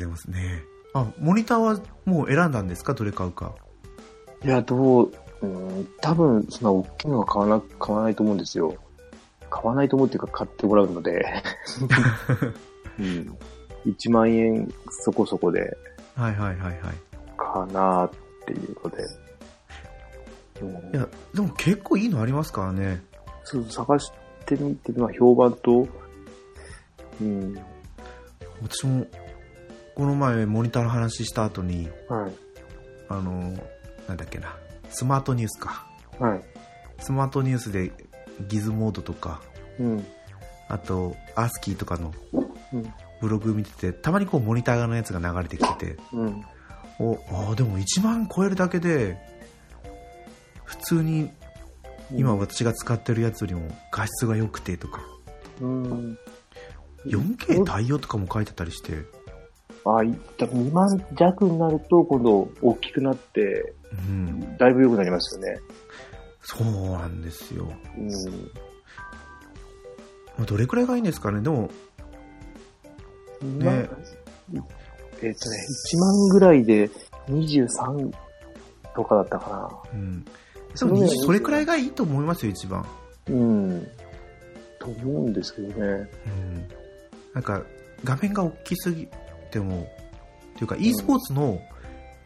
でもね。あ、モニターはもう選んだんですか？どれ買うか。いや、どう、うん、多分、そんな大きいのは買わな、買わないと思うんですよ。買わないと思うっていうか買ってもらうので。うん。1万円そこそこで、はいはいはいはい。かなっていうので。うんいや、でも結構いいのありますからね。そう探してみて、まあ、評判と、うん。私も、この前モニターの話した後に、はい。あの、なんだっけな、スマートニュースか。はい。スマートニュースでギズモードとか、うん。あと、アースキーとかのうん。ブログ見てて、たまにこうモニターのやつが流れてきてて、うん。お、あーでも1万超えるだけで、普通に今私が使ってるやつよりも画質が良くてとか、うん。4K 対応とかも書いてたりして、あ、い多分2万弱になると、今度大きくなって、うん、だいぶ良くなりますよね。そうなんですよ。うん。まあどれくらいがいいんですかね？でも、まあえっ、とね、1万ぐらいで23とかだったかうん。でも20それくらいがいいと思いますよ、一番。な。うん。と思うんですけどね。うん。なんか、画面が大きすぎても、っていうか e スポーツの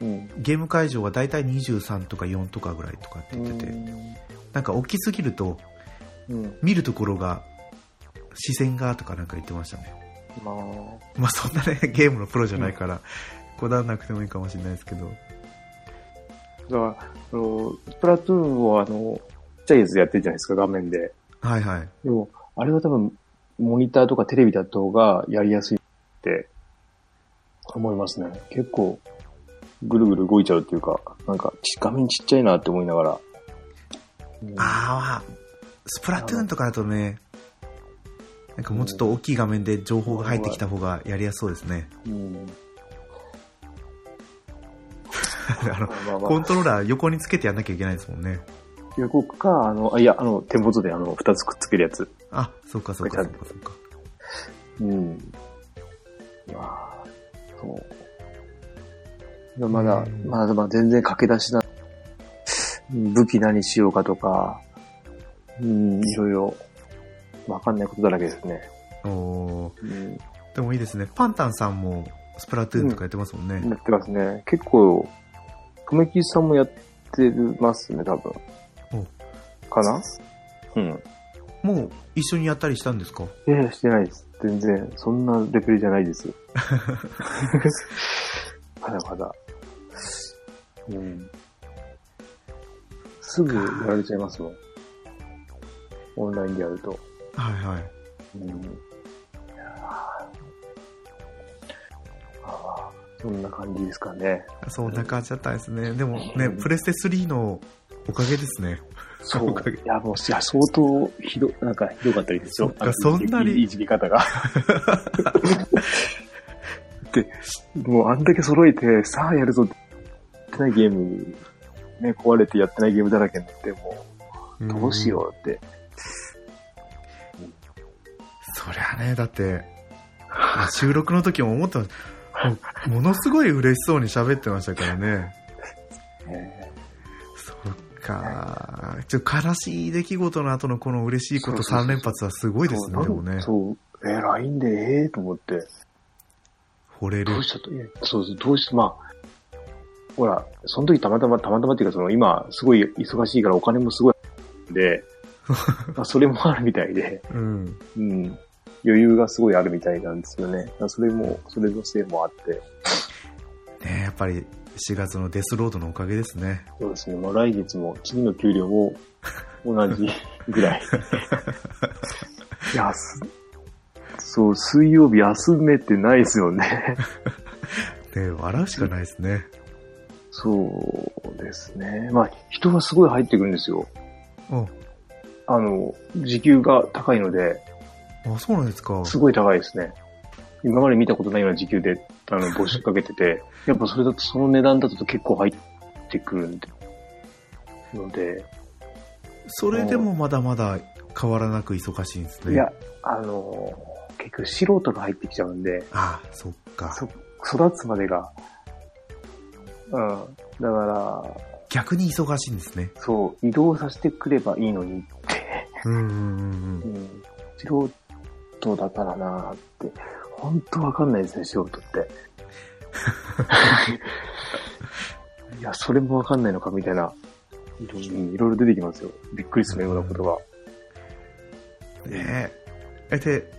うん。ゲーム会場はだいたい23とか4とかぐらいとかって言ってて、なんか大きすぎると、うん。見るところが、視線がとかなんか言ってましたね。まあ、まあそんなね、ゲームのプロじゃないから、こだわらなくてもいいかもしれないですけど。だから、あの、スプラトゥーンをあの、ちっちゃいやつやってるじゃないですか、画面で。はいはい。でも、あれは多分、モニターとかテレビだった方がやりやすいって思いますね。結構、ぐるぐる動いちゃうっていうか、なんか、ち画面ちっちゃいなって思いながら。うんああ、スプラトゥーンとかだとね、なんかもうちょっと大きい画面で情報が入ってきた方がやりやすそうですね。うん。あの、まあまあコントローラー横につけてやんなきゃいけないですもんね。横か、あの、あ、いや、あの、手元であの、二つくっつけるやつ。あ、そうかそうかそうかそうか。うん。まあ、そう。まだうん、まだ、まだ全然駆け出しな、うん武器何しようかとか、うん、いろいろ、わかんないことだらけですね。おーうん。でもいいですね。パンタンさんもスプラトゥーンとかやってますもんね。やってますね。結構、とめきさんもやってますね、多分。かな？うん。もう一緒にやったりしたんですか？いやいや、してないです。全然、そんなレベルじゃないです。まだまだ。うん。すぐやられちゃいますもん。オンラインでやると。はいはい。うん。いやーあーそんな感じですかね。そんな感じだったんですね。でもね、うんプレステ3のおかげですね。そう。いや、もう、いや、相当ひど、なんかひどかったりですよ。そんなにいじり方が。で、もうあんだけ揃えて、さあやるぞってないゲーム、ね、壊れてやってないゲームだらけになって、もう、どうしようって。そりゃね、だって、収録の時も思ってました。ものすごい嬉しそうに喋ってましたからね。ねか。ちょっと悲しい出来事の後のこの嬉しいことそうそうそう3連発はすごいですね、そうでもね。そう、えー、LINE でええと思って、惚れるどう。した？と、いやそうそう、どうして、まあ、ほら、その時たまたま、たまたまっていうか、その今、すごい忙しいからお金もすごいで、まあそれもあるみたいで、うん。うん。余裕がすごいあるみたいなんですよね。それも、それのせいもあって。ねやっぱり4月のデスロードのおかげですね。そうですね。まあ来月も、次の給料も同じぐらい。いや、すそう、水曜日休めてないですよね。ね笑うしかないですね。そうですね。まあ、人がすごい入ってくるんですよ。あ、あの、時給が高いので、あそうなんですか。すごい高いですね。今まで見たことないような時給で、あの、募集かけてて、やっぱそれだと、その値段だと結構入ってくるんで、ので、それでもまだまだ変わらなく忙しいんですね。いや、あの、結局素人が入ってきちゃうんで、あそっか。そ、育つまでが、うん。だから、逆に忙しいんですね。そう、移動させてくればいいのにって、うんうんうんううん。ん。素人だからなーって、本当わかんないですね、素人って。いや、それもわかんないのかみたいな、いろいろ出てきますよ。びっくりするようなことが。ねえ。え、で、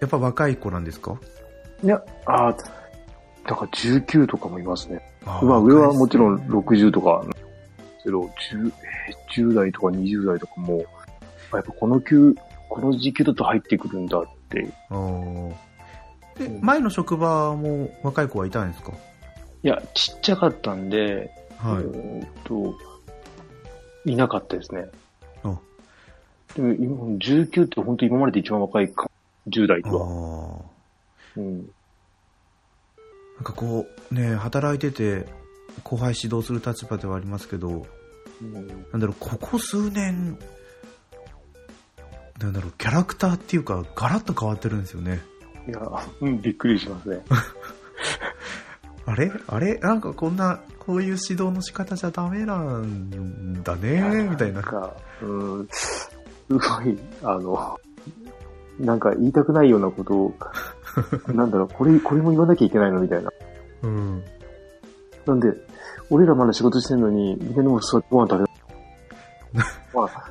やっぱ若い子なんですか？いや、ああ、だから19とかもいますね。あまあ上はもちろん若い60とか、けど、10, えー10代とか20代とかも、やっぱこの級、この時期だと入ってくるんだって。前の職場も若い子はいたんですか？いや、ちっちゃかったんで、はい。えーっと、いなかったですね。あでも今、19って本当今までで一番若いか、10代あとは。ー。うん。なんかこう、ね、働いてて、後輩指導する立場ではありますけど、うんなんだろう、ここ数年、なんだろう、キャラクターっていうか、ガラッと変わってるんですよね。いや、うん、びっくりしますね。あれ？あれ？なんかこんな、こういう指導の仕方じゃダメなんだね、みたいな。んか、うん、すごい、あの、なんか言いたくないようなことを、なんだろう、これ、これも言わなきゃいけないのみたいな。うん。なんで、俺らまだ仕事してんのに、みんなでも座ってご飯食べ まあ、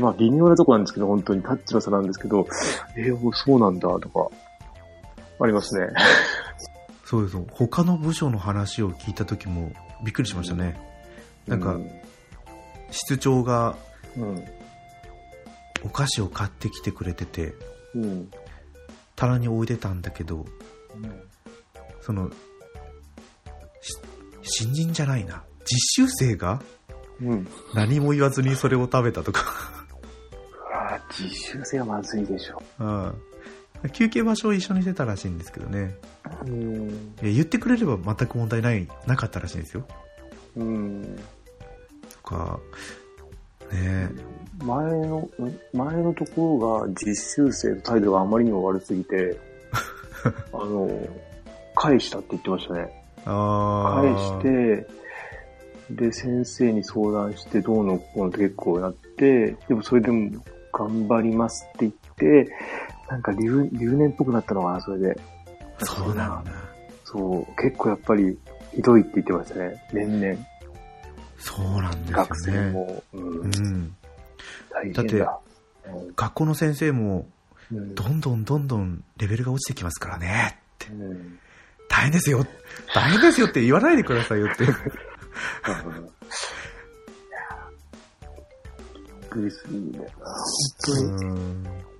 まあ微妙なとこなんですけど、本当にタッチの差なんですけど、えー、そうなんだ、とか、ありますね。そうです。他の部署の話を聞いた時もびっくりしましたね。なんか室長がうん、お菓子を買ってきてくれてて、うん、うん。棚に置いてたんだけど、その、し新人じゃないな。実習生がうん。何も言わずにそれを食べたとか。ああ、実習生はまずいでしょ。うん 休憩場所を一緒にしてたらしいんですけどね。うん。え言ってくれれば全く問題ない、なかったらしいんですよ。うん。とか、ね前の、ん前のところが実習生の態度があまりにも悪すぎて、あの、返したって言ってましたね。あ返ーして、で、先生に相談して、どうのこうのって結構なって、でもそれでも頑張りますって言って、なんか留留年っぽくなったのかな、それで。そうなんだ。そう、結構やっぱりひどいって言ってましたね。年々。そうなんです学生よね。も、うんう、ん。大変だってだ。学校の先生も、うんどんどんどんどんレベルが落ちてきますからね。うん大変ですよ。大変ですよって言わないでくださいよって。うんびっくりするんだよな。本当に。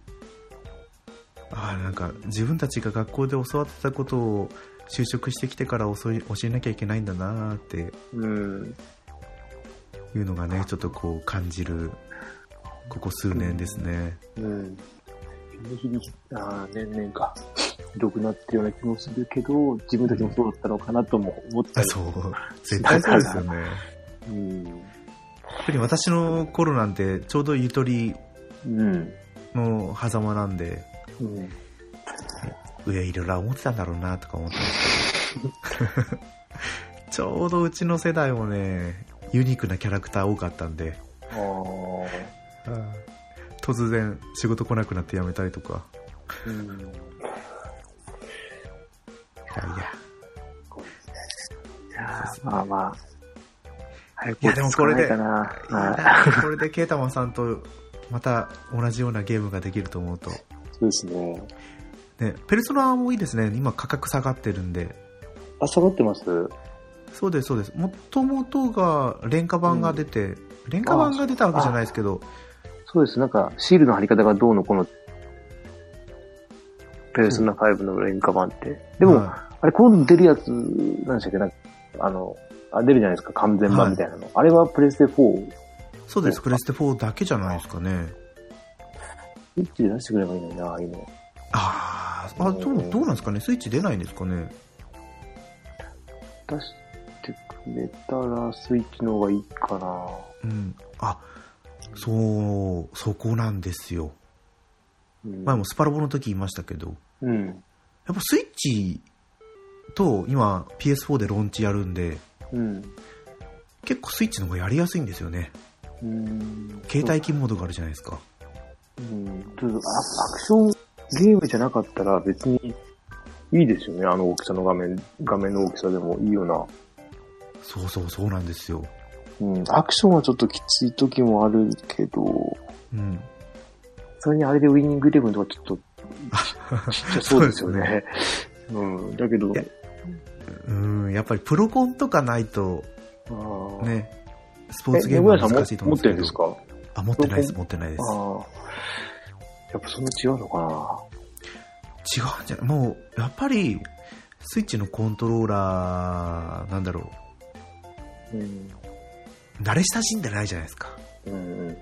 うんああ、なんか自分たちが学校で教わってたことを就職してきてから教え教えなきゃいけないんだなーって。うん。いうのがね、ちょっとこう感じる、ここ数年ですね。うん。日々、ああ、年々か。ひどくなってるような気もするけど、自分たちもそうだったのかなとも思ったり。そう。絶対そうですよね。やうん。っぱり私の頃なん。てちょうどゆとりうん。の狭間なん。で、うん。上いろいろ思ってたんだろうなとか思ってますけど。ちょうどうちの世代もね、ユニークなキャラクター多かったんで。突然仕事来なくなって辞めたりとか。うん。いやいや。いやーまあまあ。早くいやでもこれでこれでケータマンさんとまた同じようなゲームができると思うと。ですね。ね、ペルソナもいいですね。今価格下がってるんで。あ、下がってます？そうです、そうです。もともとが廉価版が出て、廉価版が出たわけじゃないですけど、そうです。なんか、シールの貼り方がどうのこうの、ペルソナ5の廉価版って。でも、はあれ、今度出るやつ、なんでしたっけ？なあの、あ、出るじゃないですか、完全版みたいなの。あれはプレステ4、いそうです、プレステ4だけじゃないですかね。スイッチで出してくればいいのにな、ああいうの。あーあ、どうどうなんですかね？スイッチ出ないんですかね？出してくれたら、スイッチの方がいいかな。うん。あ、そう、そこなんですよ。うん。前もスパロボの時言いましたけど、うん。やっぱスイッチと、今 PS4 でローンチやるんで、うん。結構スイッチの方がやりやすいんですよね。うん。携帯機モードがあるじゃないですか。うん。アアクションゲームじゃなかったら別にいいですよね。あの大きさの画面、画面の大きさでもいいような。そうそうそうなんですよ。うん。アクションはちょっときつい時もあるけど、うん。それにあれでウィニングイレブンとかちょっと ちっちゃそうですよね。うん。だけどうん、やっぱりプロコンとかないと、ね、スポえ、ーツゲームは難しいと思持ってうんですけど。るんですか？あ、持ってないです、プ持ってないです。ああ。やっぱそんな違うのか違うんじゃない？もう、やっぱり、スイッチのコントローラー、なんだろなうん。う、慣れ親しんでないじゃないですか。うんうん。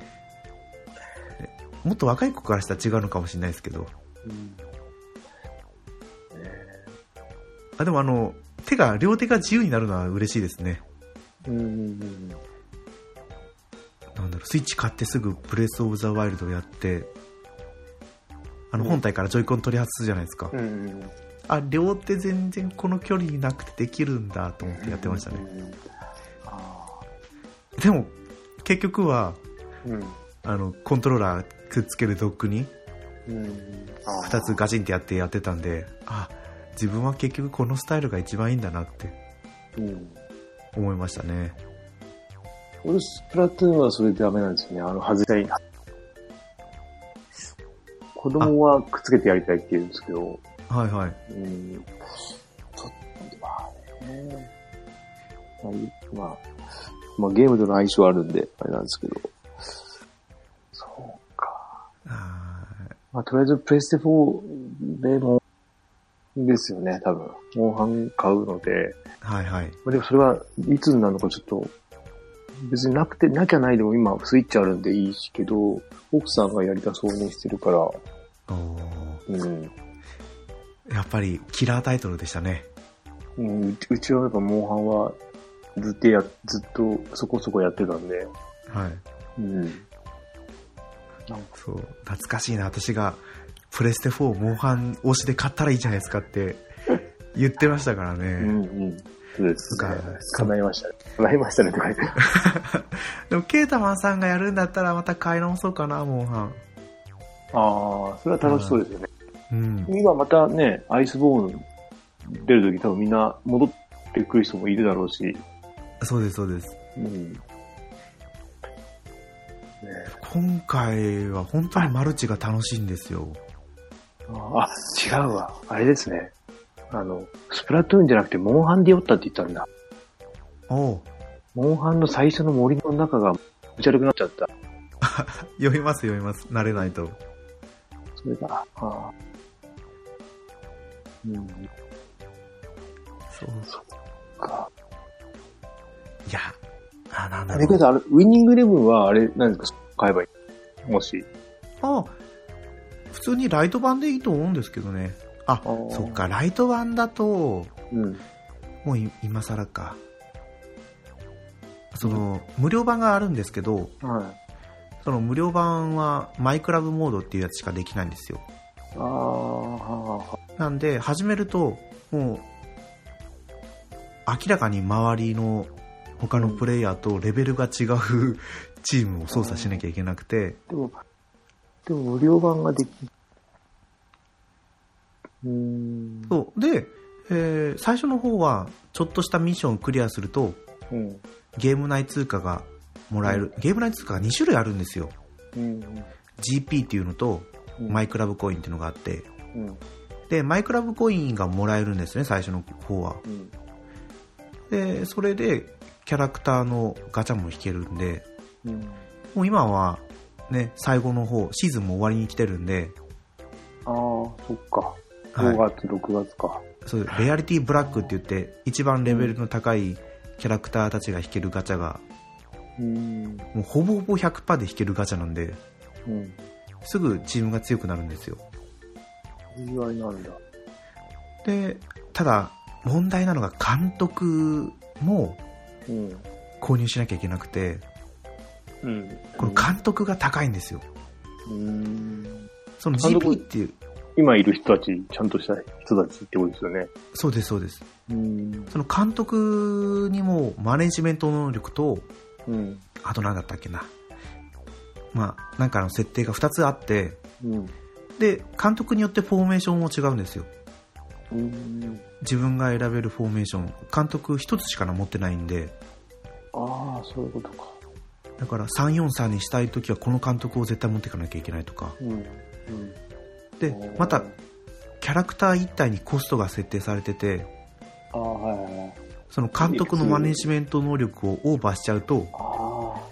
もっと若い子からしたら違うのかもしれないですけど。うんあ、でもあの、手が、両手が自由になるのは嬉しいですね。うんうんなんだろう、スイッチ買ってすぐプレスオブザワイルドをやって、あの、うん本体からジョイコン取り外すじゃないですか。うん。うんあ、両手全然この距離になくてできるんだと思ってやってましたね。うんでも、結局は、ーうん。あの、コントローラーくっつけるドックにうん。あー二つガチンってやってやってたんで、あ、自分は結局このスタイルが一番いいんだなってうん。思いましたね。俺、スプラトゥーンはそれでダメなんですよね。あの、外したい。子供はくっつけてやりたいって言うんですけど、はいはい。うん。ちょっと、まあね。まあまあ、まあゲームとの相性あるんで、あれなんですけど。そうか。あまあ、とりあえずプレステ4でも、ですよね、多分。モンハン買うので。ーはいはい。まあでもそれはいつになるのかちょっと、別になくて、なきゃないでも今スイッチあるんでいいしけど、奥さんがやりたそうにしてるから、うん。やっぱりキラータイトルでしたね。うん、うちはやっぱモンハンはずっとや、ずっとそこそこやってたんで、はい。うん。なんかそう、懐かしいな。私がプレステ4モンハン推しで買ったらいいじゃないですかって言ってましたからね。うんうん。そうです。叶いましたね。叶いましたねとか言って。でも、ケータマンさんがやるんだったらまた買い直そうかな、モンハン。ああ、それは楽しそうですよね。うん。今またね、アイスボーン出るとき多分みんな戻ってくる人もいるだろうし、そうです、そうです。うん。ね今回は本当にマルチが楽しいんですよ。あ、違うわ。あれですね。あの、スプラトゥーンじゃなくてモンハンで酔ったって言ったんだ。おうモンハンの最初の森の中がむちゃるくなっちゃった。読みます、読みます。慣れないと。それが、ああ。うん、そうそっか。いや、あ、なんだろう。あれけど、あれ、ウィニングイレブンはあれ、何ですか？買えばいいもし。あ、普通にライト版でいいと思うんですけどね。あ、ーそっか、ライト版だと、うん。もうい今更か。その、無料版があるんですけど、はい。その無料版はマイクラブモードっていうやつしかできないんですよ。ああ、なんで、始めると、もう、明らかに周りの他のプレイヤーとレベルが違う チームを操作しなきゃいけなくて、でも、でも無料版ができ。そう。で、えー最初の方は、ちょっとしたミッションをクリアすると、うん。ゲーム内通貨がもらえる。ゲーム内通貨が2種類あるんですよ。うん。GP っていうのと、うん。マイクラブコインっていうのがあって、うん。で、マイクラブコインがもらえるんですね、最初の方は。うん。で、それで、キャラクターのガチャも引けるんで、うん。もう今は、ね、最後の方、シーズンも終わりに来てるんで、ああ、そっか。はい5月、6月か。そうレアリティブラックって言って、一番レベルの高いキャラクターたちが引けるガチャが、うん。もうほぼほぼ100%で引けるガチャなんで、うん。すぐチームが強くなるんですよ。意外なんだ。で、ただ、問題なのが監督もうん。購入しなきゃいけなくて、うん。この監督が高いんですよ。うん。その GP っていう、今いる人たち、ちゃんとした人たちってことですよね。そうです、そうです。うん。その監督にもマネジメント能力と、うん。あと何だったっけな。まあ、なんかの設定が2つあって、うん。で、監督によってフォーメーションも違うんですよ。うん。自分が選べるフォーメーション、監督1つしか持ってないんで、ああ、そういうことか。だから343にしたいときはこの監督を絶対持っていかなきゃいけないとか。うん。うん。で、また、キャラクター一体にコストが設定されてて、ああ、はいはいはい。その監督のマネジメント能力をオーバーしちゃうと、あ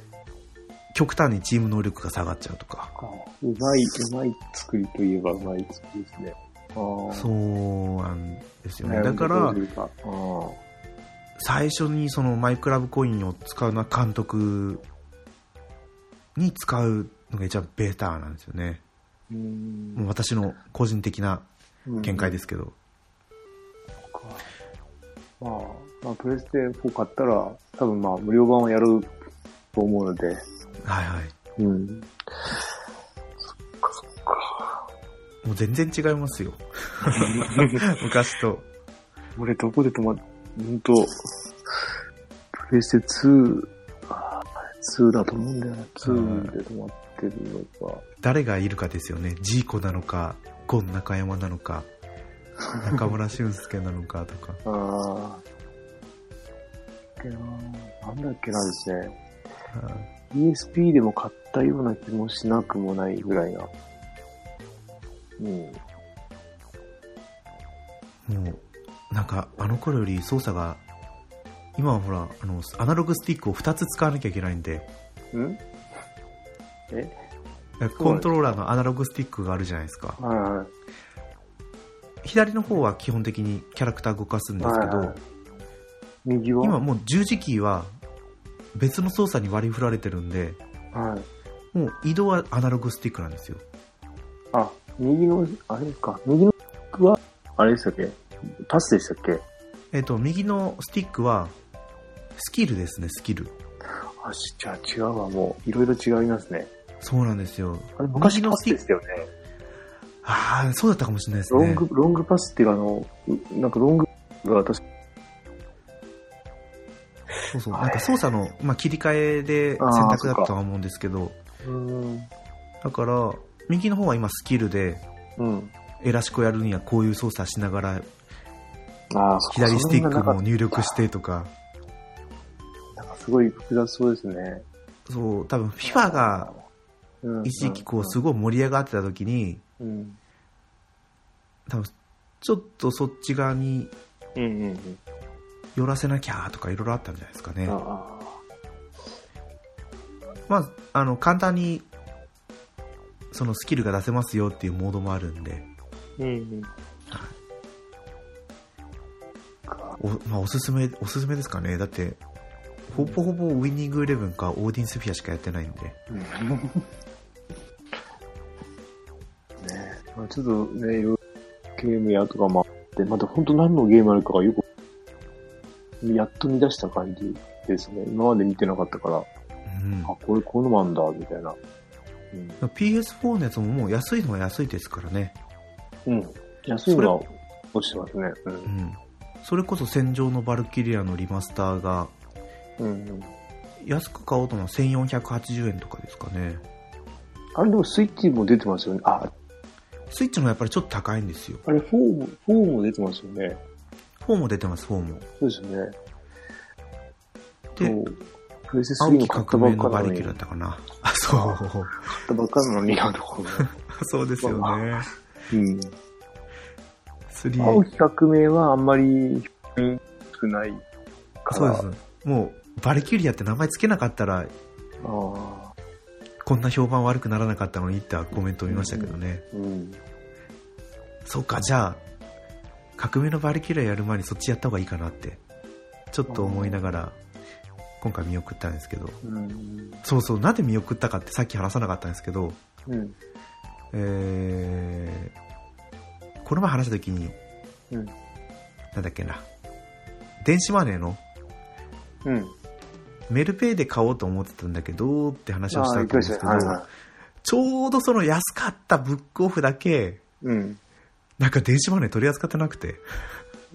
極端にチーム能力が下がっちゃうとか。あ、うまい、うまい作りといえばうまい作りですね。そうなんですよね。悩だから最初にそのマイクラブコインを使うのは監督に使うのが一番ベーターなんですよね。ーうんもう私の個人的な見解ですけど。かまあ、まあ、プレステ4買ったら、多分まあ、無料版をやると思うので、はいはい。うん。そっかそっか。もう全然違いますよ。昔と。俺どこで止まっ、ほんと、プレステ2、あー2だと思うんだよな。2で止まってるのか。誰がいるかですよね。ジーコなのか、ゴン中山なのか、中村俊介なのかとか。ああ。けななんだっけなですね。ESP でも買ったような気もしなくもないぐらいな。うん。もう、なんか、あの頃より操作が、今はほら、あの、アナログスティックを2つ使わなきゃいけないんで、ん？え？コントローラーのアナログスティックがあるじゃないですか。はいはい。左の方は基本的にキャラクター動かすんですけど、はいはい右は？今もう十字キーは別の操作に割り振られてるんで、はい。もう移動はアナログスティックなんですよ。あ、右の、あれか。右のスティックは、あれでしたっけ？パスでしたっけ？えっ、と、右のスティックは、スキルですね、スキル。あ、しじゃあ違うわ。もう、いろいろ違いますね。そうなんですよ。あれ、昔のパスでしたよね。ああ、そうだったかもしれないですね。ロング、ロングパスっていうか、あの、うなんかロングが私、そうそう。はいなんか操作の、まあ、切り替えで選択だったとは思うんですけど、うん。だから、右の方は今スキルで、うん。エラシコやるにはこういう操作しながら、あ左スティックも入入力してとか、なんかすごい複雑そうですね。そう、多分 FIFA がうん、一時期こうすごい盛り上がってた時に、うん。多分ちょっとそっち側に。寄らせなきゃとかいろいろあったんじゃないですかね。あまあ、あの、簡単に、そのスキルが出せますよっていうモードもあるんで、あ。うんうん。お,、まあ、おすすめ、おすすめですかね。だって、ほぼほぼウィニングイレブンかオーディンスフィアしかやってないんで。まあちょっとね、いろいろゲームやとかもあって、また本当何のゲームあるかがよく、やっと見出した感じですね。今まで見てなかったから、あ、うん。これこういうのもあんだ、みたいな。PS4 のやつももう安いのは安いですからね。うん。うん。安いのは落ちてますね。う。うんん。それこそ戦場のバルキリアのリマスターが、うんうん。安く買おうとのは1480円とかですかね。あれでもスイッチも出てますよね。あ、スイッチのはやっぱりちょっと高いんですよ。あれ4も、4も出てますよね。4も出てます、4も。そうですよね。でプレステ3青のき革命のバリキかなのに、買ュラだったかな。あ、そう。ったばっかなのになところ。そうですよね。うん。3。青き革命はあんまり少ないから。そうです。もう、バリキュリアって名前つけなかったら、ああ。こんな評判悪くならなかったのにってコメントを見ましたけどね。うん。そうか、じゃあ、革命のバリキュリアやる前にそっちやった方がいいかなって、ちょっと思いながら、今回見送ったんですけど。うん。そうそう、なんで見送ったかってさっき話さなかったんですけど、うん。えー、この前話した時に、うん。なんだっけな、電子マネーのうん。メルペイで買おうと思ってたんだけどって話をしたと思うんですけど、はいはい。ちょうどその安かったブックオフだけ、うん。なんか電子マネー取り扱ってなくて。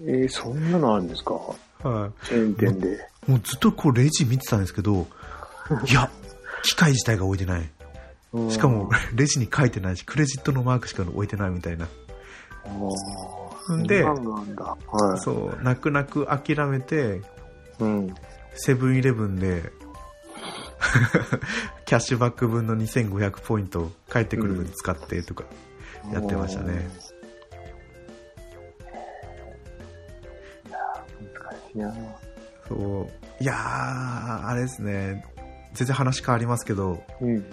えー、そんなのあるんですか？はチェーン店で。い。もうずっとこうレジ見てたんですけど、いや、機械自体が置いてない。うんしかも、レジに書いてないし、クレジットのマークしか置いてないみたいな。で。そう、泣く泣く諦めて、うん。セブンイレブンで、キャッシュバック分の2500ポイント返ってくる分使ってとかやってましたね。いやー難しいなそう。いやー、あれですね。全然話変わりますけど、うん。ね、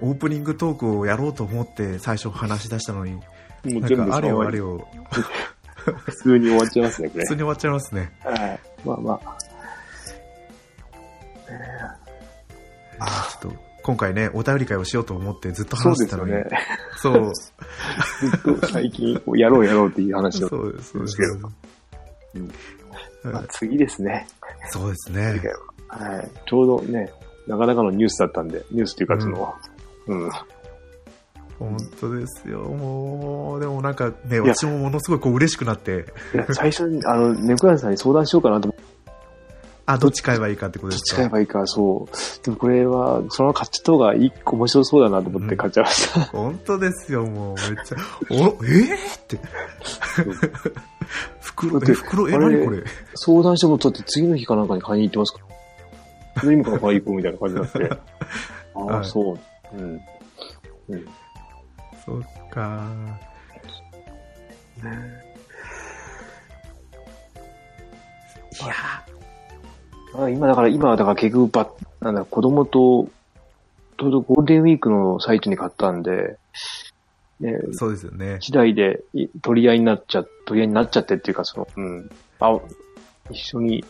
オープニングトークをやろうと思って最初話し出したのに、なんかあれよあれよ、普通に終わっちゃいますね、これ普通。に終わっちゃいますね。はい。まあまあ。ちょっと、今回ね、お便り会をしようと思ってずっと話してたのに。ですよね。そう。ずっと最近、やろうやろうっていう話を。そうです、そうです。うんうんまあ、次ですね。そうですねははい。ちょうどね、なかなかのニュースだったんで、ニュースっていうか、その、うん。本当ですよ。もう、でもなんかね、や私もものすごいこう嬉しくなって、いや最初に、あの、猫屋さんに相談しようかなと思って、あ、どっち買えばいいかってことどっですか？ち買えばいいか、そう。でもこれは、そのまま買っちゃった方がいい、面白そうだなと思って買っちゃいました。本当ですよ、もう、めっちゃ、お、えー、って。袋、え、袋、え、何これ？相談しても、だって次の日かなんかに買いに行ってますか？それ今から買いに行こうみたいな感じになって。ああ、はいそう。うん。うん。そっかいやあ今だから、今はだから結局ば、なんだ、子供と、ちょうどゴールデンウィークのサイトに買ったんで、ね、ーそうですよね。次第でい取り合いになっちゃ、取り合いになっちゃってっていうか、その、うん。あ、一緒に、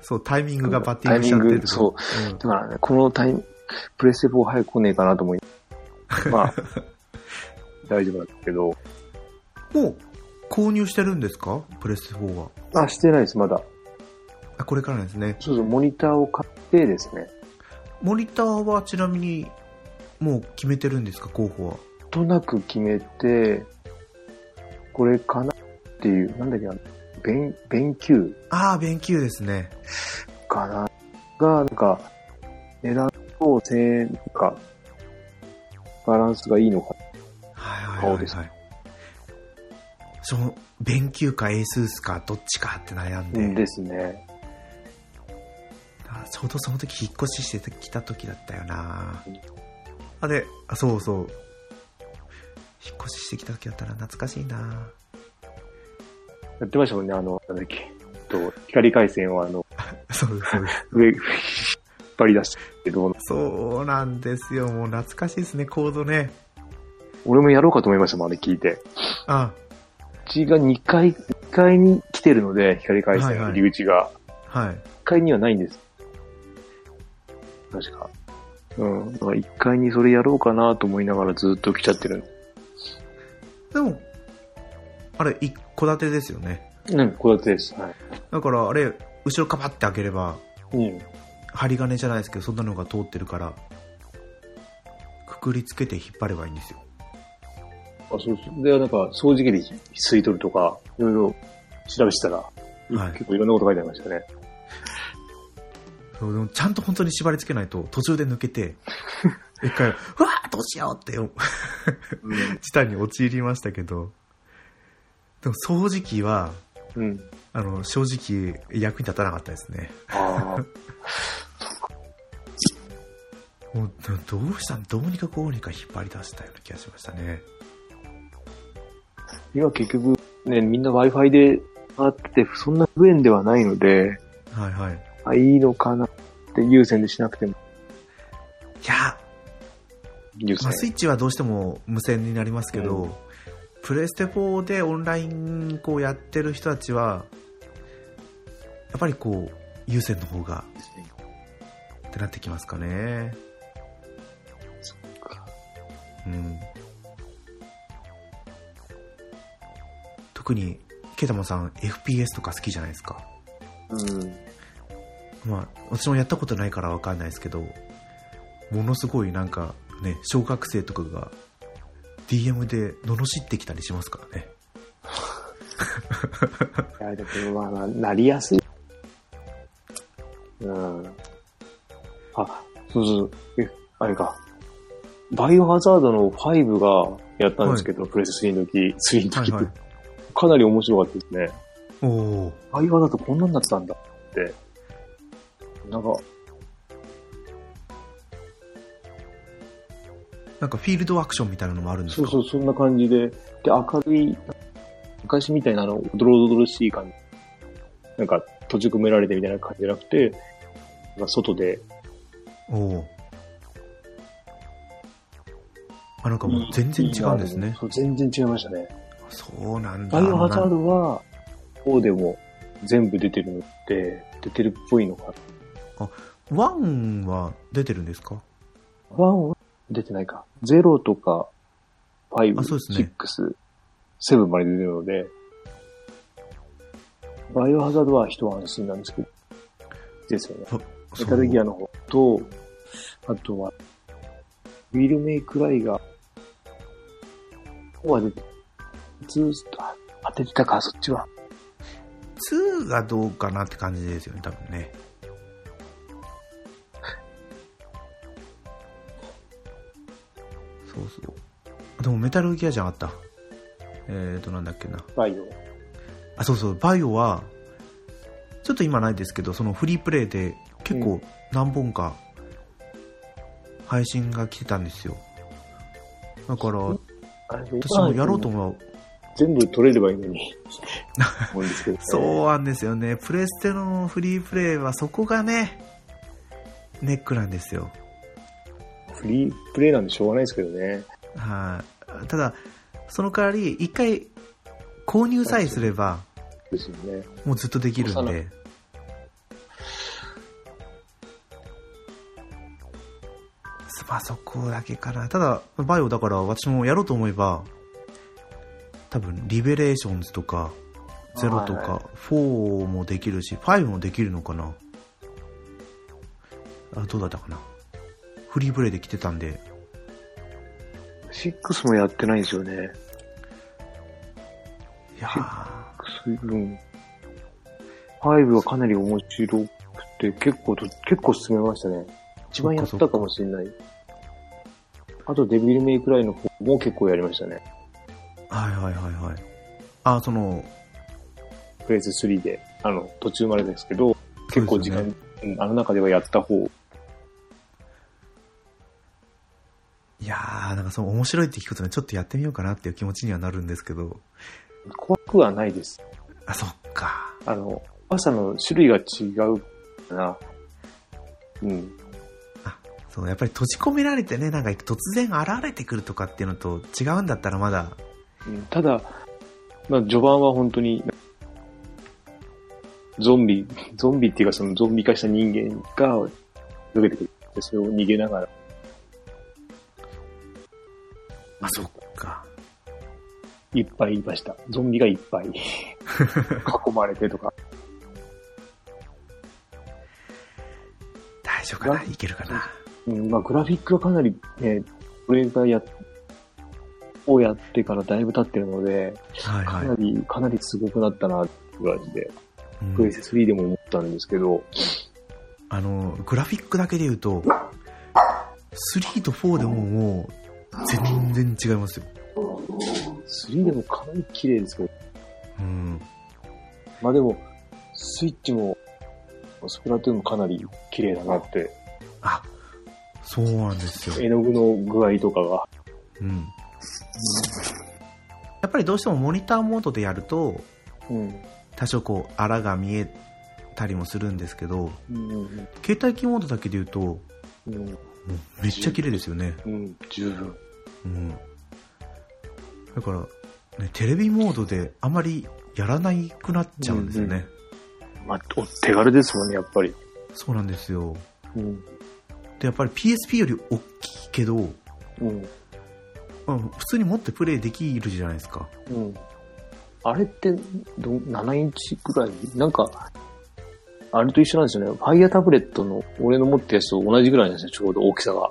そう、タイミングがバッティングしちゃってタイミングそううんだからね、このタイム、プレステ4早く来ねえかなと思い、まあ、大丈夫なんだけど、もう、購入してるんですか？プレステ4は。あ、してないです、まだ。あ、これからですね。そうそう、モニターを買ってですね、モニターはちなみに、もう決めてるんですか候補は？となく決めて、これかなっていう、なんだっけな、勉、勉強ああ、勉強ですね。かなが、なんか、値段と1000円か、バランスがいいのか。はいはいはい、はい。その、 BenQ か ASUS かどっちかって悩んで、ですね。あちょうどその時引っ越ししてきた時だったよなあ、で、あ、そうそう。引っ越ししてきた時だったら懐かしいなやってましたもんね、あの、なんだっけ。と、光回線をあの、そうです、そうです。上、引っ張り出してどうなそうなんですよ。もう懐かしいですね、コードね。俺もやろうかと思いましたもん、あれ聞いて。あ、うちが2階、2階に来てるので、光回線のはいはい入り口が。はい。1階にはないんです。確か。うん。だから1階にそれやろうかなと思いながらずっと来ちゃってる。でも、あれ、一戸建てですよね。うん、こうです。はい。だから、あれ、後ろカパって開ければ、うん。針金じゃないですけど、そんなのが通ってるから、くくりつけて引っ張ればいいんですよ。あ、そうそう。で、なんか、掃除機で吸い取るとか、いろいろ調べてたら、はい結構いろんなこと書いてありましたね。そうでもちゃんと本当に縛り付けないと、途中で抜けて、一回、うわーどうしようって。事態に陥りましたけど、でも掃除機は、うん。あの、正直役に立たなかったですね。もうどうしたんどうにかこうにか引っ張り出したような気がしましたね。今結局、ね、みんな Wi-Fi であって、そんな不便ではないので、はいはい。あ、いいのかなって優先でしなくても、いや、優先まあ、。スイッチはどうしても無線になりますけど、うんプレステ4でオンラインこうやってる人たちは、やっぱりこう、有線の方が、ってなってきますかね。うん。特に、ケタマさん FPS とか好きじゃないですか。うん。まあ、私もやったことないからわかんないですけど、ものすごいなんかね、小学生とかが DM で罵ってきたりしますからね。いや、でもまあ、ななりやすい。うん。あ、そうそう。え、あれか。バイオハザードの5がやったんですけど、プレス3の時、3の時、はいはい。かなり面白かったですね。おお。バイオハザードこんなんなってたんだって。なんか、なんかフィールドアクションみたいなのもあるんですか？そうそう、そんな感じで、で、明るい、昔みたいなあの、ドロドロしい感じ。なんか、閉じ込められてみたいな感じじゃなくて、まあ外で、おお。あ、なんかもう全然違うんですね。そう、全然違いましたね。そうなんだ。バイオハザードは、こうでも全部出てるのって、出てるっぽいのか。ワンは出てるんですか？1は出てないか。0とか、5、あそうですね6、7まで出てるので、バイオハザードは一安心なんですけど、ですよね。メタルギアの方と、あとは、ウィルメイクライが、ここは出て、 two あ当ててたか、そっちは。2がどうかなって感じですよね、多分ね。そうそう。でもメタルギアじゃなかった。えーと、なんだっけな。バイオ。あ、そうそう、バイオは、ちょっと今ないですけど、そのフリープレイで結構何本か配信が来てたんですよ。だから、私もやろうと思う。全部取れればいいのに。思うんですけど、ね。そうなんですよね。プレステのフリープレイはそこがね、ネックなんですよ。フリープレイなんでしょうがないですけどね。はい。ただ、その代わり、一回購入さえすれば、ですよね。もうずっとできるんで。まあそこだけかな。ただ、バイオだから私もやろうと思えば、多分、リベレーションズとか、ゼロとか、4もできるし、5もできるのかな。あ、どうだったかな。フリープレイで来てたんで、6もやってないんですよね。いやーうん。5はかなり面白くて、結構と、結構進めましたね。一番やったかもしれない。あと、デビルメイクライの方も結構やりましたね。はいはいはいはい。あ、その、プレイス3で、あの、途中までですけど、結構時間、そうでうんあの中ではやった方。かその面白いって聞くとね、ちょっとやってみようかなっていう気持ちにはなるんですけど、怖くはないです。あ、そっか。あの、朝の種類が違うかな。うん。そう、やっぱり閉じ込められてね、なんか突然現れてくるとかっていうのと違うんだったらまだ、うんただ、まあ、序盤は本当に、ゾンビ、ゾンビっていうかそのゾンビ化した人間が逃げてくる。でそれを逃げながら。あ、そっか。いっぱいいました。ゾンビがいっぱい。囲まれてとか。大丈夫かな？いけるかな？うん、まあ、グラフィックはかなりね、これがや、をやってからだいぶ経ってるので、はいは。かないり、かなりすごくなったなって感じで、うんプレイス3でも思ったんですけど、あの、グラフィックだけで言うと、3と4でももう、全然違いますよ。3でもかなり綺麗ですけど、うん。まあでも、スイッチも、スプラトゥーンもかなり綺麗だなって、あ、そうなんですよ。絵の具の具合とかが。うん。やっぱりどうしてもモニターモードでやると、うん。多少こう、荒が見えたりもするんですけど、うん。携帯機モードだけで言うと、もうん。うめっちゃ綺麗ですよね。うん。十分。うん。だから、ね、テレビモードであまりやらないくなっちゃうんですよね。まあ、お手軽ですもんね、やっぱり。そうなんですよ。うん。で、やっぱり PSP より大きいけど、うん。まあ、普通に持ってプレイできるじゃないですか。うん。あれってど、7インチくらい？なんか、あれと一緒なんですよね。ファイヤータブレットの、俺の持ってるやつと同じぐらいなんですよ、ちょうど大きさが。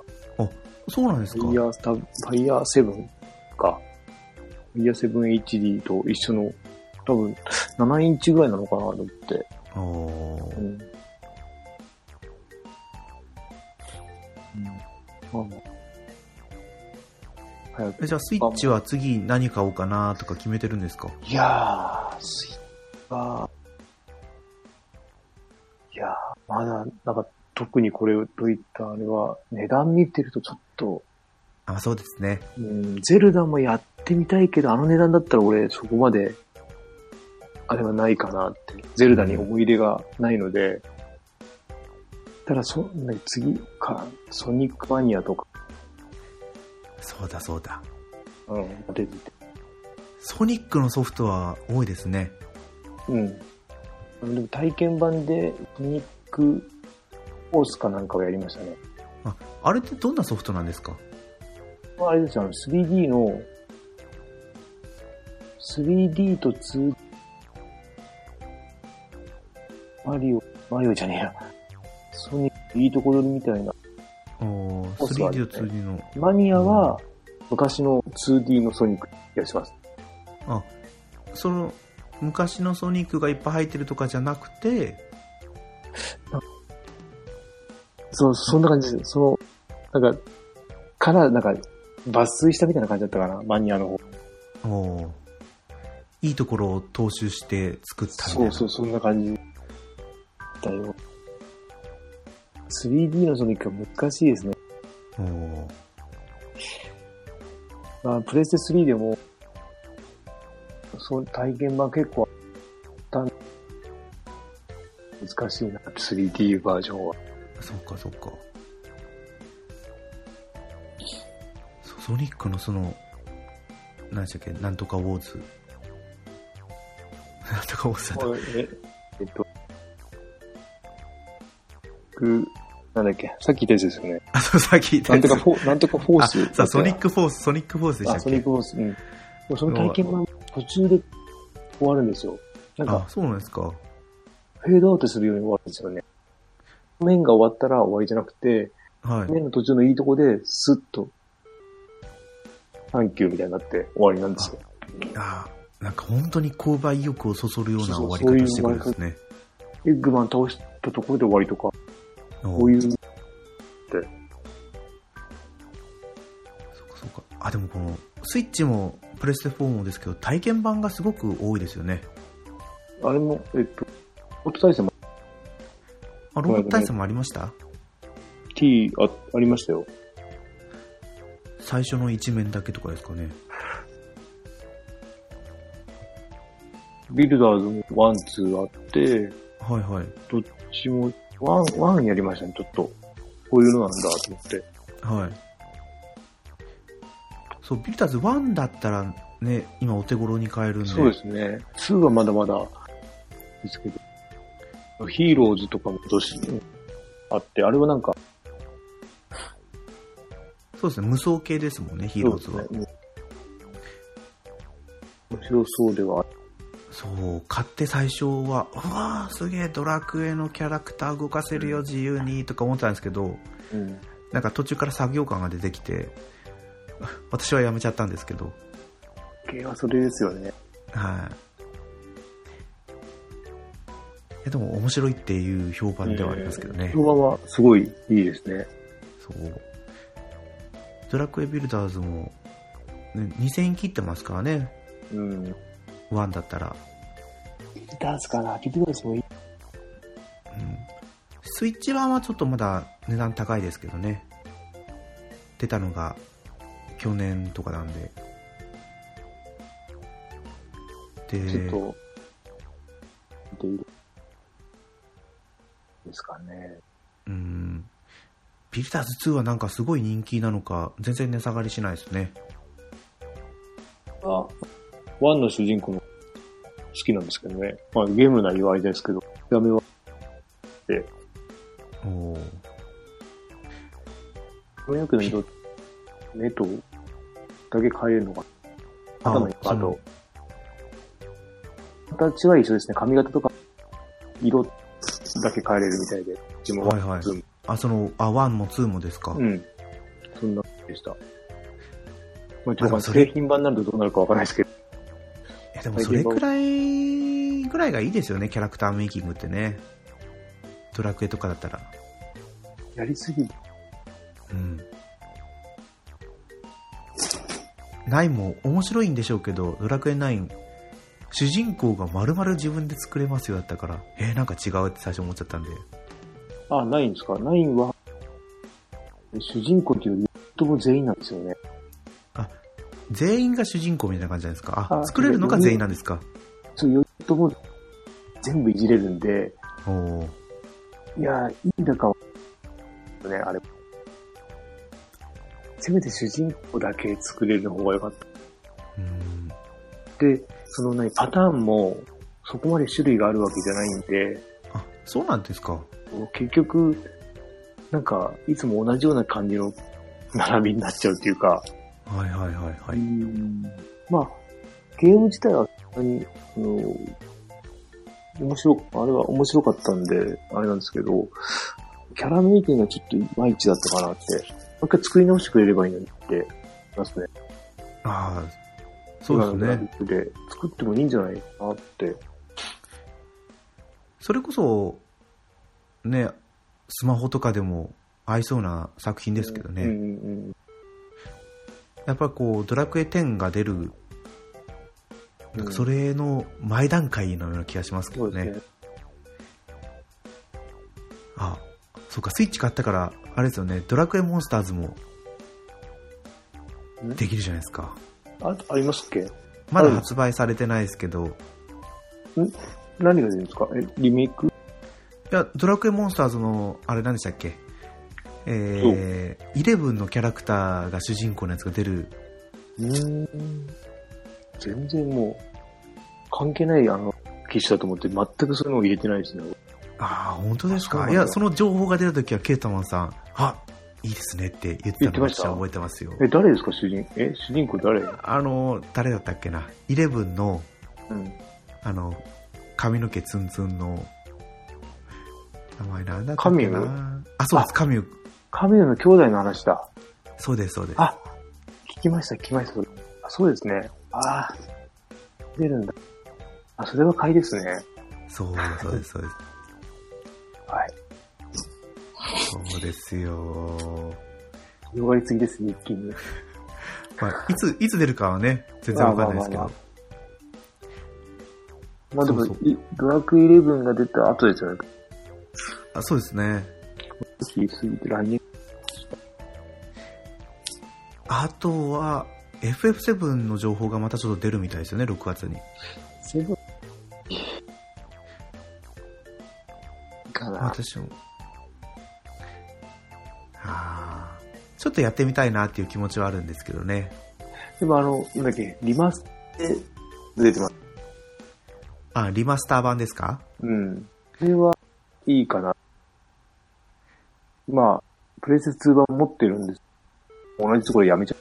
そうなんですかファイヤータブ、ファイヤー7か。ファイヤー 7HD と一緒の多分、7インチぐらいなのかなと思って。おーうん。うん。まあじゃあスイッチは次何買おうかなとか決めてるんですか？いやー、スイッチは、まだ、なんか、特にこれといったあれは、値段見てるとちょっと、あ、そうですね。うん、ゼルダもやってみたいけど、あの値段だったら俺そこまで、あれはないかなって。ゼルダに思い入れがないので、ただそ、ね次か、ソニックマニアとか、そうだそうだ。うん、出てて。ソニックのソフトは多いですね。うん。でも体験版で、ソニックフォースかなんかをやりましたね。あ、あれってどんなソフトなんですか？あれですよ、あの 3D の、3D と 2D、マリオ、マリオじゃねえや。ソニックいいとこ取りみたいな。おーソフトはね 3D と 2D の。マニアは、昔の 2D のソニック気がします。あ、その、昔のソニックがいっぱい入ってるとかじゃなくて、そう、そんな感じです。その、なんか、から、なんか、抜粋したみたいな感じだったかな、マニアの方。おーいいところを踏襲して作ったみたいな。そうそう、そんな感じだよ。3D のソニックは難しいですね。おーまあ、プレステ3でも、その体験版結構難しいな、3D バージョンは。そうかそうか。そソニックのその、何でしたっけ、なんとかウォーズ。なんとかウォーズだった。え、えっと、ぐ、なんだっけ、さっき言ったやつですよね。あ、そう、さっき言ったやつなんとかフォー、なんとかフォース。あ、さあ、ソニックフォース、ソニックフォースでしたあ、っけ？ソニックフォース。うん。その体験版途中で終わるんですよ。なんあか、、そうなんですか。フェードアウトするように終わるんですよね。面が終わったら終わりじゃなくて、はい。面の途中のいいとこで、スッと、サンキューみたいになって終わりなんですよ。あなんか本当に購買意欲をそそるようなそう終わり方してくるんですね。エッグマン倒したところで終わりとか、おこういう、そうかそうか。あ、でもこの、スイッチもプレステ4もですけど、体験版がすごく多いですよね。あれも、えっと、オート対戦もあ、ロボット対戦もありました？T あありましたよ。最初の一面だけとかですかね。ビルダーズも one、two あって、はいはい。どっちも、 one、one やりましたね、ちょっと。こういうのなんだと思って。はい。そう、ビルダーズ1だったらね、今お手頃に買えるんで。そうですね。2はまだまだですけど。ヒーローズとかも今年あって、あれはなんか、そうですね。無双系ですもんね、ヒーローズは。ね。面白そうでは。そう、買って最初は、うわーすげえドラクエのキャラクター動かせるよ、自由に、とか思ってたんですけど、うん。なんか途中から作業感が出てきて、私はやめちゃったんですけど、系はそれですよね。はい。えでも面白いっていう評判ではありますけどね。評判はすごいいいですね。そう。ドラクエビルダーズも、ね、2000円切ってますからね、うん。1だったら。ビルダーズかなビルダーズもいい。うん。スイッチ版はちょっとまだ値段高いですけどね。出たのが去年とかなんで。で、ちょっと、見ている。ですかね。うん。ビルダーズ2はなんかすごい人気なのか、全然値下がりしないですね。あ、ワンの主人公も好きなんですけどね。まあゲームの内容はあれですけど、やめは、おー髪の毛の色、目と、だけ変えるのかな。頭の色と、形は一緒ですね。髪型とか、色だけ変えれるみたいで、うちもはいはいあ、その、あ、1も2もですか？うん。そんな感じでした。まあ、ちょっと製品版になるとどうなるかわからないですけど。えでもそれくらいぐらいがいいですよね、キャラクターメイキングってね。ドラクエとかだったら。やりすぎ。うん。9も面白いんでしょうけど、ドラクエ9、主人公が丸々自分で作れますよだったから、えー、なんか違うって最初思っちゃったんで。あ、ないんですか？ナインは、主人公っていうより、とも全員なんですよね。全員が主人公みたいな感じじゃないですか。あ、あ作れるのが全員なんですか。そう、よとも全部いじれるんで、おーいや、いいんだかは、ね、あれ。せめて主人公だけ作れるの方が良かった。うん。で、そのね、パターンも、そこまで種類があるわけじゃないんで、あ、そうなんですか。結局、なんか、いつも同じような感じの並びになっちゃうっていうか、はいはいはいはうい。んまあ、ゲーム自体は、そんなに、あの、面白、あれは面白かったんで、あれなんですけど、キャラメイキングがちょっといまいちだったかなって、もう一回作り直してくれればいいのにって、ますね。ああ、そうですね。で作ってもいいんじゃないかなって。それこそ、ね、スマホとかでも合いそうな作品ですけどね。うんうんやっぱりこう、ドラクエ10が出る、うんなんかそれの前段階のような気がしますけどね。そうですね。あ、そうか、スイッチ買ったから、あれですよね、ドラクエモンスターズもんできるじゃないですか。あ、ありますっけ？まだ発売されてないですけど、い何が出るんですか？え、リメイク？や、ドラクエモンスターズの、あれ何でしたっけ？えー、イレブンのキャラクターが主人公のやつが出る、うーん。全然もう、関係ないあの、機種だと思って全くそういうのを入れてないですね。ああ、本当ですか？いや、その情報が出た時はケータマンさん、あ、いいですねって言ってたのを私は覚えてますよ。え、誰ですか？主人、え、主人公誰？あの、誰だったっけな、イレブンの、うん。あの、髪の毛ツンツンの、名前なんだっカミュけなあ、そうです、カミュ。カミュの兄弟の話だ。そうです、そうです。あ、聞きました、聞きました。あそうですね。ああ、出るんだ。あ、それは買いですね。そう、そうです、そうです。はい。そうですよ。広がりすぎです、一気に。まあ、いつ、いつ出るかはね、全然わかんないですけど。まあまあでも、そういドラクエイレブンが出た後ですよね。あそうですね。日過ぎて来年。あとは、FF7 の情報がまたちょっと出るみたいですよね、6月に。セブンかな。私も。ちょっとやってみたいなっていう気持ちはあるんですけどね。でもあの、なんだっけ、リマスで出てます。あ、リマスター版ですか？うん。それはいいかな。まあ、プレイス2版持ってるんです。同じところやめちゃう。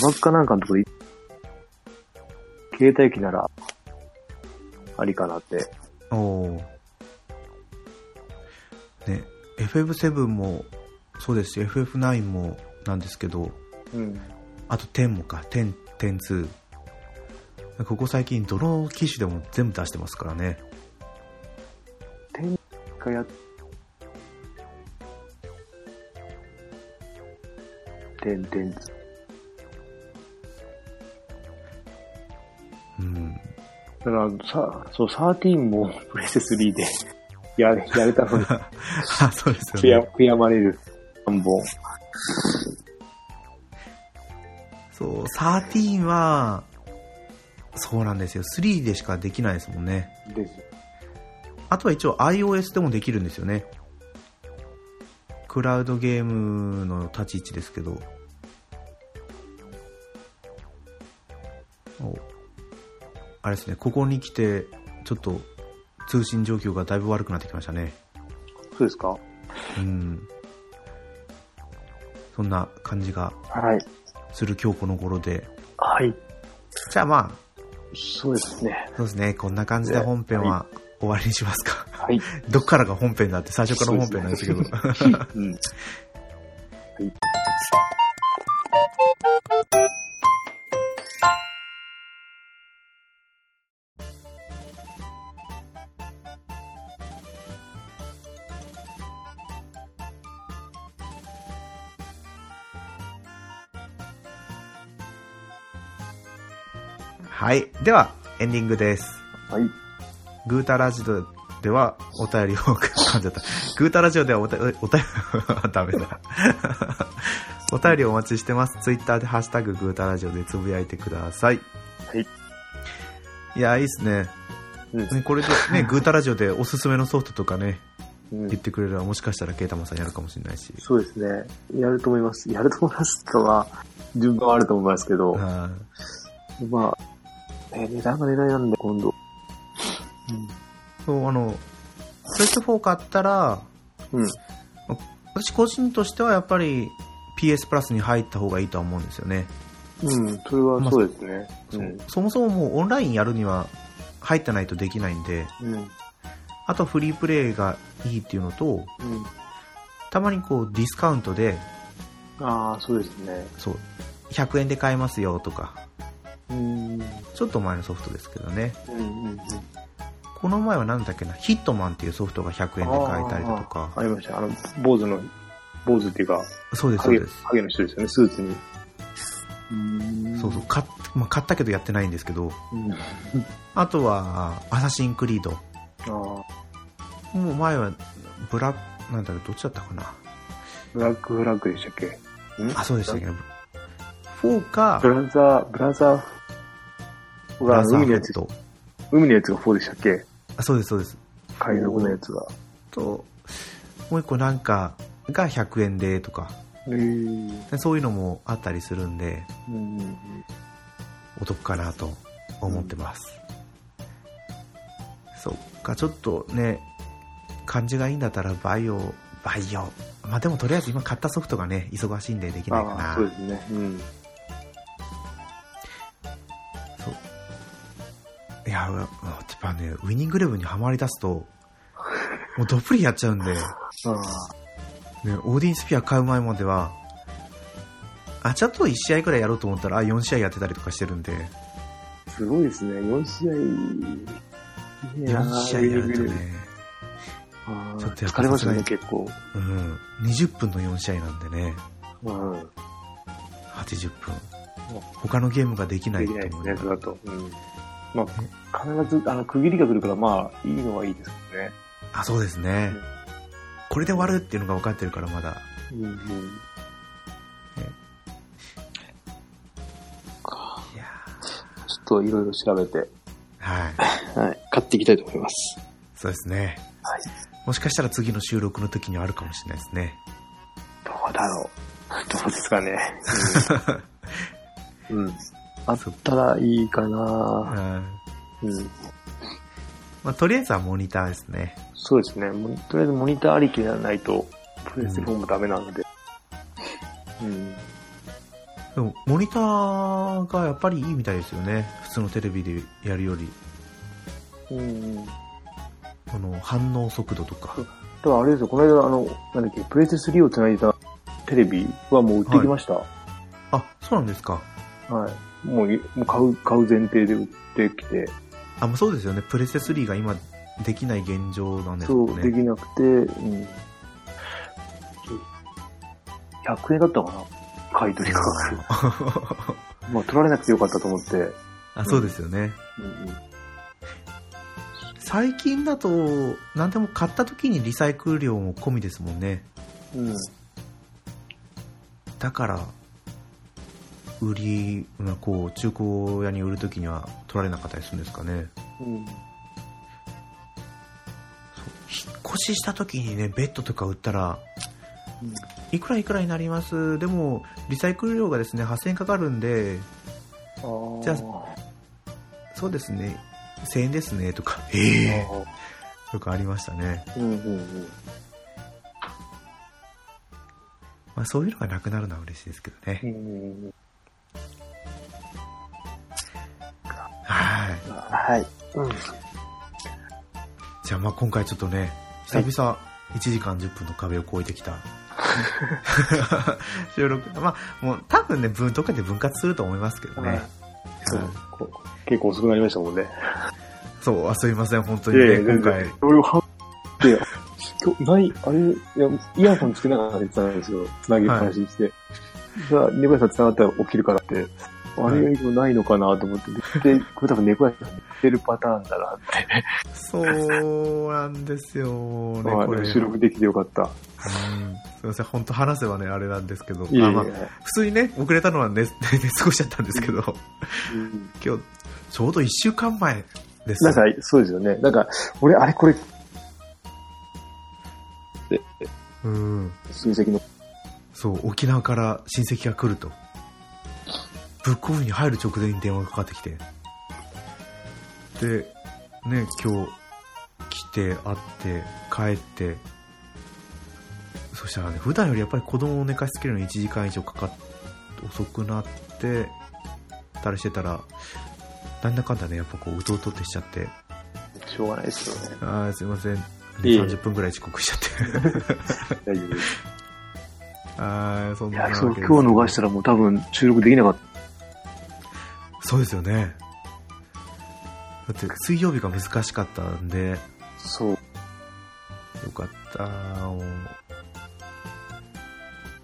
砂漠かなんかのところで、携帯機なら、ありかなって。おお。ね、FF7 もそうですし、FF9 もなんですけど、うん。あと10もか、10、10-2。ここ最近どの機種でも全部出してますからね。天がやっ、てんてん。うん。だから、さ、そう、13もプレステ3でやれ、やれたのに、あ、そうでね。悔やまれる3本。そう、13は、そうなんですよ。3でしかできないですもんね。あとは一応 iOS でもできるんですよね。クラウドゲームの立ち位置ですけど。おあれですね、ここに来て、ちょっと通信状況がだいぶ悪くなってきましたね。そうですか？うん。そんな感じがはい。する今日この頃で。はい。じゃあまあ、そうですね。そうですね、こんな感じで本編は終わりにしますか。はい。どっからが本編だって最初から本編なんですけど。はい。では、エンディングです。はい。グータラジオではお便りを、噛んじゃった。グータラジオではおたおお便り、ダメだ。お便りをお待ちしてます。ツイッターでハッシュタググータラジオでつぶやいてください。はい。いや、いいっすね。うんねこれでね、グータラジオでおすすめのソフトとかね、うん言ってくれればもしかしたらケイタマンさんやるかもしれないし。そうですね。やると思います。やると思いますとは、順番はあると思いますけど、はいまあ、ね、値段が値段なんで、今度。そう、あの、プレステ4買ったら、うん。私個人としてはやっぱり PS プラスに入った方がいいとは思うんですよね。うん、それはそうですね。うん。そもそももうオンラインやるには入ってないとできないんで、うん。あとフリープレイがいいっていうのと、うん。たまにこうディスカウントで、ああ、そうですね。そう、100円で買えますよとか、うん。うん。ちょっと前のソフトですけどね。うん。うん。この前はなんだっけな、ヒットマンっていうソフトが100円で買えたりだとかあ、りました。あの、坊主の、坊主っていうか、そうです、そう影です。影の人ですよね、スーツに。うんそうそう、買っまあ、買ったけどやってないんですけど、うん。あとは、アサシンクリード。ああ、もう前は、ブラなんだろう、どっちだったかな？ブラックフラッグでしたっけ？ん？あ、そうでしたっけ？4かブ、ラザー、ブラザー、海のやつ。海のやつが4でしたっけ？あ、そうです、そうです。海賊のやつが。と、もう一個なんかが100円でとか、へーでそういうのもあったりするんで、うんうんお得かなと思ってます。そっか、ちょっとね、感じがいいんだったらバイオ、バイオ。まあでもとりあえず今買ったソフトがね、忙しいんでできないかな。そうですね。うん。や、やっぱね、ウィニングレブンにはまり出すと、もうどっぷりやっちゃうんで、ね、オーディンスピア買う前までは、あ、ちょっと1試合くらいやろうと思ったら、あ、4試合やってたりとかしてるんで、すごいですね。4試合。4試合やるとね、ちょっとやっぱ疲れますよね、結構。うん、20分の4試合なんでね、うん。80分。他のゲームができないできないですね、と。うん。まあ、必ず、あの、区切りが来るから、まあ、いいのはいいですけどね。あ、そうですねうん。これで終わるっていうのが分かってるからまだ。うんうん。いやちょっといろいろ調べて、ーはい。はい、買っていきたいと思います。そうですね。はい。もしかしたら次の収録の時にはあるかもしれないですね。どうだろう。どうですかね。うん。うん、あったらいいかなうんうん。まあ、とりあえずはモニターですね。そうですね。とりあえずモニターありきじゃないと、プレステ4もダメなので。うん。でも、モニターがやっぱりいいみたいですよね。普通のテレビでやるより。うん。この反応速度とか。だからあれですよ、この間、あの、なんだっけ、プレステ3をつないだテレビはもう売ってきました。はあ、そうなんですか。い。もうい、もう買う、買う前提で売ってきて、あ、もうそうですよね。プレステ3が今できない現状なんですそう。できなくて、うん。100円だったかな？買い取り価格。まあ、取られなくてよかったと思って。あ、そうですよね。うん最近だと、何でも買った時にリサイクル料も込みですもんね。うん。うん。だから、売り、まあこう、中古屋に売る時には取られなかったりするんですかね。うん。引っ越しした時にね、ベッドとか売ったら、いくらいくらになります？でも、リサイクル料がですね、8000円かかるんで、あーじゃそうですね、1000円ですね、とか、ええとかありましたね。うんうんうん。まあそういうのがなくなるのは嬉しいですけどねう。んはい。はい。うん。じゃあまあ今回ちょっとね、久々1時間10分の壁を越えてきた。収録。まあもう多分ね、分とかで分割すると思いますけどね。そう結構遅くなりましたもんね。そう、あすいません、本当にね、今回。俺をはって、今日、ない、あれ、いや、イヤホンつけながら寝てたんですよ。つなぎっぱなしにして。じゃあ、猫屋さん繋がったら起きるからって、あれ以上ないのかなと思って。で、これ多分猫屋さんに似てるパターンだなって。そうなんですよ、ね、まあこれ。収録できてよかった。うんすいません、本当話せばね、あれなんですけど。いあまあ普通にね、遅れたのは寝、寝過ごしちゃったんですけど、うん今日、ちょうど1週間前です。なんか、そうですよね。なんか、俺、あれこれ、うん。親戚の、そう、沖縄から親戚が来ると。ブックオフに入る直前に電話がかかってきて。で、ね、今日、来て、会って、帰って、そしたらね、普段よりやっぱり子供を寝かしつけるのに1時間以上かかっ、遅くなって、たりしてたら、なんだかんだね、やっぱこう、うとうとってしちゃって、しょうがないですよね。あーすいません、いえいえ30分ぐらい遅刻しちゃって。大丈夫です。あーそんいや、なわけですそう、今日逃したらもう多分収録できなかった。そうですよね。だって水曜日が難しかったんで、そう。よかった。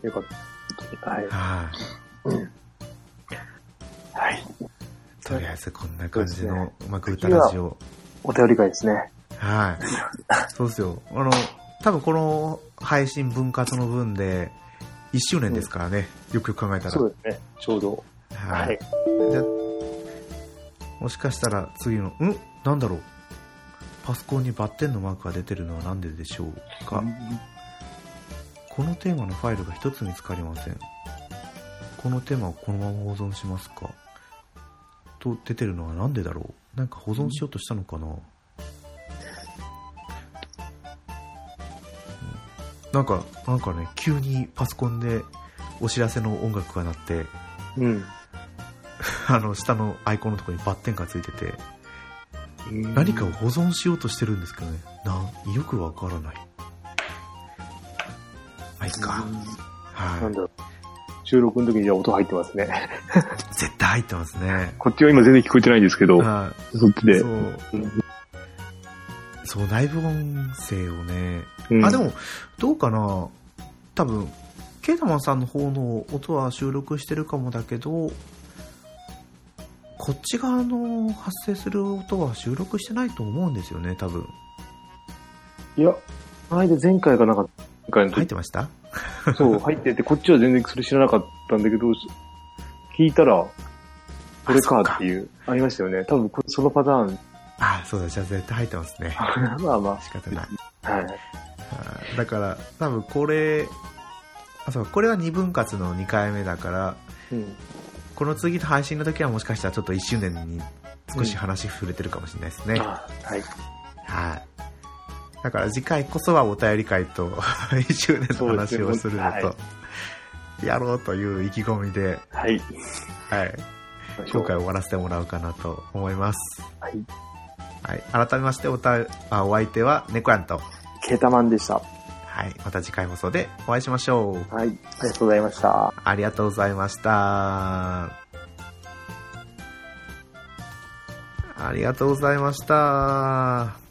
よかった。はい。はい。はい。とりあえずこんな感じの、そうまあ、グータラジオ。お便り会ですね。はい。そうですよ。あの、多分この配信分割の分で、1周年ですからね。よくよく考えたら。そうですね。ちょうど。ははいい。。じゃもしかしたら次の、うん？なんだろう？パソコンにバッテンのマークが出てるのはなんででしょうか？このテーマのファイルが一つ見つかりません。このテーマをこのまま保存しますか？と出てるのはなんでだろう？なんか保存しようとしたのかな、うんなんか、なんかね、急にパソコンでお知らせの音楽が鳴って、うん。あの、下のアイコンのところにバッテンがついてて、何かを保存しようとしてるんですけどね。な、よくわからない。まあ、いいか。はい。なんだろう。収録の時にじゃあ音入ってますね。絶対入ってますね。こっちは今全然聞こえてないんですけど、はそっちで。い。そうう。んそう、内部音声をね。うんあ、でも、どうかな多分、ケータマンさんの方の音は収録してるかもだけど、こっち側の発生する音は収録してないと思うんですよね、多分。いや、この間前回がなかった。前回入ってました？そう、入ってて、こっちは全然それ知らなかったんだけど、聞いたら、これかっていう、ありましたよね。多分こそのパターン。あ、そうだ、じゃあ絶対入ってますね。まあま仕方ない。あ、はい。あだから、多分これ、あ、そう、これは2分割の2回目だから、うん。この次の配信の時はもしかしたらちょっと1周年に少し話触れてるかもしれないですね。あはい。はい。だから次回こそはお便り会と1周年の話をするのと、やろうという意気込みで、はい。はい、今回終わらせてもらおうかなと思います。はい。はい。改めましておたあお相手は猫やんと、ケータマンでした。はい。また次回放送でお会いしましょう。はい。ありがとうございました。ありがとうございました。ありがとうございました。